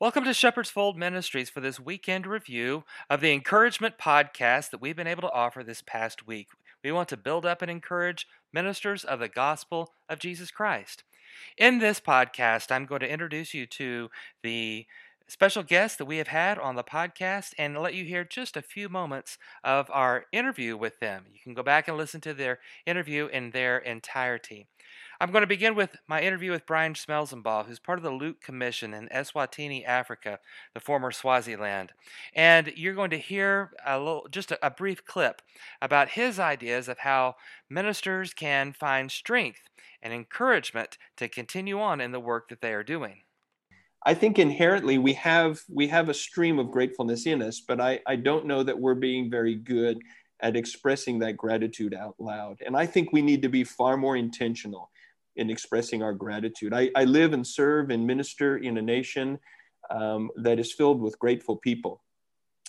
Welcome to Shepherd's Fold Ministries for this weekend review of the encouragement podcast that we've been able to offer this past week. We want to build up and encourage ministers of the gospel of Jesus Christ. In this podcast, I'm going to introduce you to the special guests that we have had on the podcast and let you hear just a few moments of our interview with them. You can go back and listen to their interview in their entirety. I'm going to begin with my interview with Brian Schmelzenbach, who's part of the Luke Commission in Eswatini, Africa, the former Swaziland. And you're going to hear a little, just a, a brief clip about his ideas of how ministers can find strength and encouragement to continue on in the work that they are doing. I think inherently we have we have a stream of gratefulness in us, but I, I don't know that we're being very good at expressing that gratitude out loud. And I think we need to be far more intentional in expressing our gratitude. I, I live and serve and minister in a nation um, that is filled with grateful people,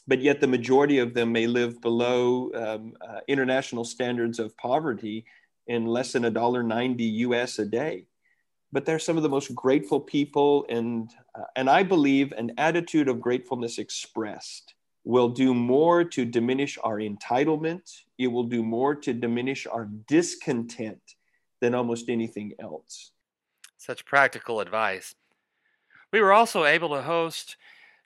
but yet the majority of them may live below um, uh, international standards of poverty in less than a dollar ninety US a day. But they're some of the most grateful people, and uh, and I believe an attitude of gratefulness expressed will do more to diminish our entitlement. It will do more to diminish our discontent than almost anything else. Such practical advice. We were also able to host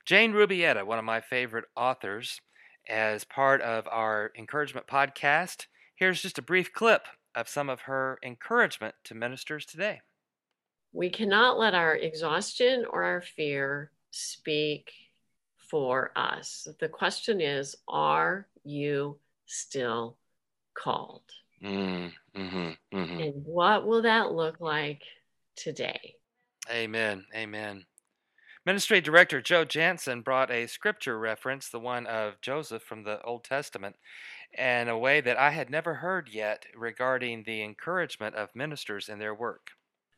Jane Rubietta, one of my favorite authors, as part of our encouragement podcast. Here's just a brief clip of some of her encouragement to ministers today. We cannot let our exhaustion or our fear speak for us. The question is Are you still called? Mm, mm-hmm, mm-hmm. And what will that look like today? Amen. Amen. Ministry Director Joe Jansen brought a scripture reference, the one of Joseph from the Old Testament, in a way that I had never heard yet regarding the encouragement of ministers in their work.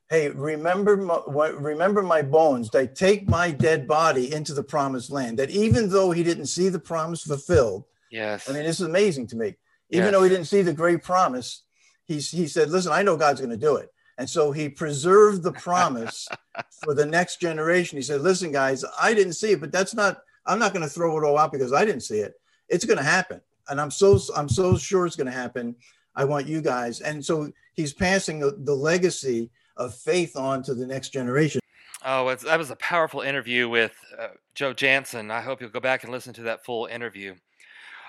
Hey, remember my, remember my bones. They take my dead body into the promised land. That even though he didn't see the promise fulfilled, yes, I mean this is amazing to me even yes. though he didn't see the great promise, he, he said, Listen, I know God's going to do it. And so he preserved the promise for the next generation. He said, Listen, guys, I didn't see it, but that's not, I'm not going to throw it all out because I didn't see it. It's going to happen. And I'm so, I'm so sure it's going to happen. I want you guys. And so he's passing the, the legacy of faith on to the next generation. Oh, that was a powerful interview with uh, Joe Jansen. I hope you'll go back and listen to that full interview.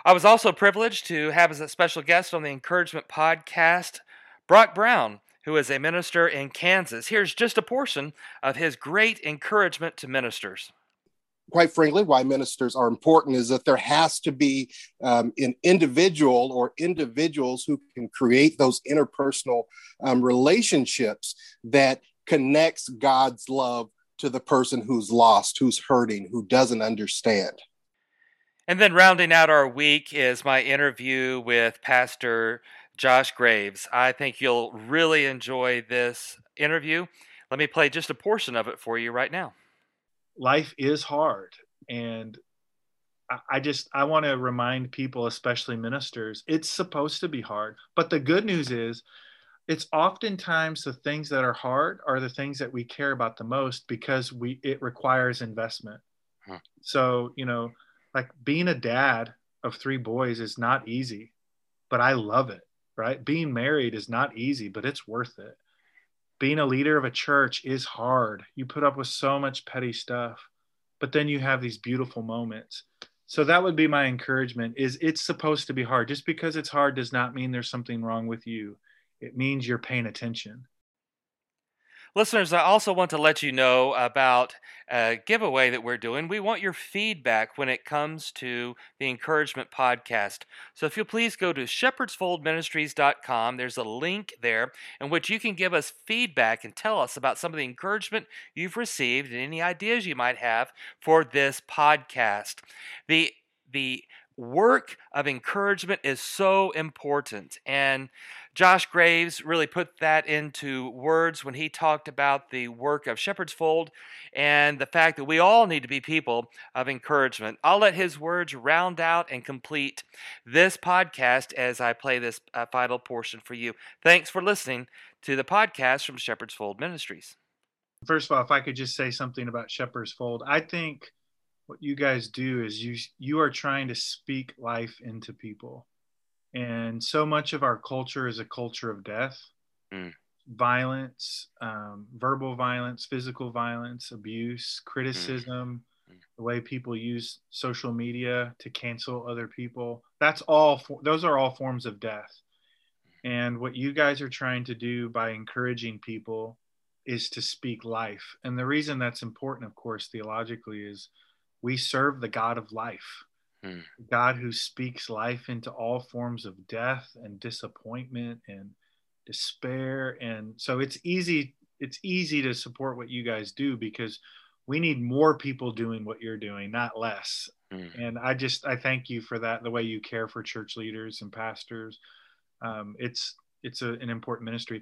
I was also privileged to have as a special guest on the Encouragement podcast Brock Brown, who is a minister in Kansas. Here's just a portion of his great encouragement to ministers. Quite frankly, why ministers are important is that there has to be um, an individual or individuals who can create those interpersonal um, relationships that connects God's love to the person who's lost, who's hurting, who doesn't understand. And then rounding out our week is my interview with Pastor Josh Graves. I think you'll really enjoy this interview. Let me play just a portion of it for you right now. Life is hard. And I just I want to remind people, especially ministers, it's supposed to be hard. But the good news is it's oftentimes the things that are hard are the things that we care about the most because we it requires investment. Huh. So, you know, like being a dad of three boys is not easy, but I love it, right? Being married is not easy, but it's worth it. Being a leader of a church is hard. You put up with so much petty stuff, but then you have these beautiful moments. So that would be my encouragement is it's supposed to be hard. Just because it's hard does not mean there's something wrong with you. It means you're paying attention. Listeners, I also want to let you know about a giveaway that we're doing. We want your feedback when it comes to the Encouragement Podcast. So if you'll please go to shepherdsfoldministries.com, there's a link there in which you can give us feedback and tell us about some of the encouragement you've received and any ideas you might have for this podcast. The the work of encouragement is so important and Josh Graves really put that into words when he talked about the work of Shepherd's Fold and the fact that we all need to be people of encouragement. I'll let his words round out and complete this podcast as I play this uh, final portion for you. Thanks for listening to the podcast from Shepherd's Fold Ministries. first of all, if I could just say something about Shepherd's Fold, I think what you guys do is you you are trying to speak life into people, and so much of our culture is a culture of death, Mm. violence, um, verbal violence, physical violence, abuse, criticism, Mm. the way people use social media to cancel other people. That's all. For, those are all forms of death. And what you guys are trying to do by encouraging people is to speak life. And the reason that's important, of course, theologically, is we serve the God of life, Hmm. God who speaks life into all forms of death and disappointment and despair. And so it's easy. It's easy to support what you guys do because we need more people doing what you're doing, not less. Mm. And I just I thank you for that. The way you care for church leaders and pastors, um, it's it's a, an important ministry.